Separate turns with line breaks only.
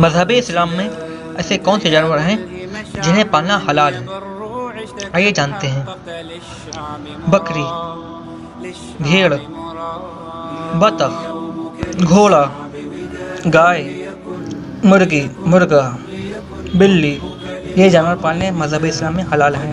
मज़हब इस्लाम में ऐसे कौन से जानवर हैं जिन्हें पालना हलाल है? आइए जानते हैं। बकरी, भेड़ बतख घोड़ा, गाय, मुर्गी, मुर्गा, बिल्ली, ये जानवर पालने मज़हब इस्लाम में हलाल हैं।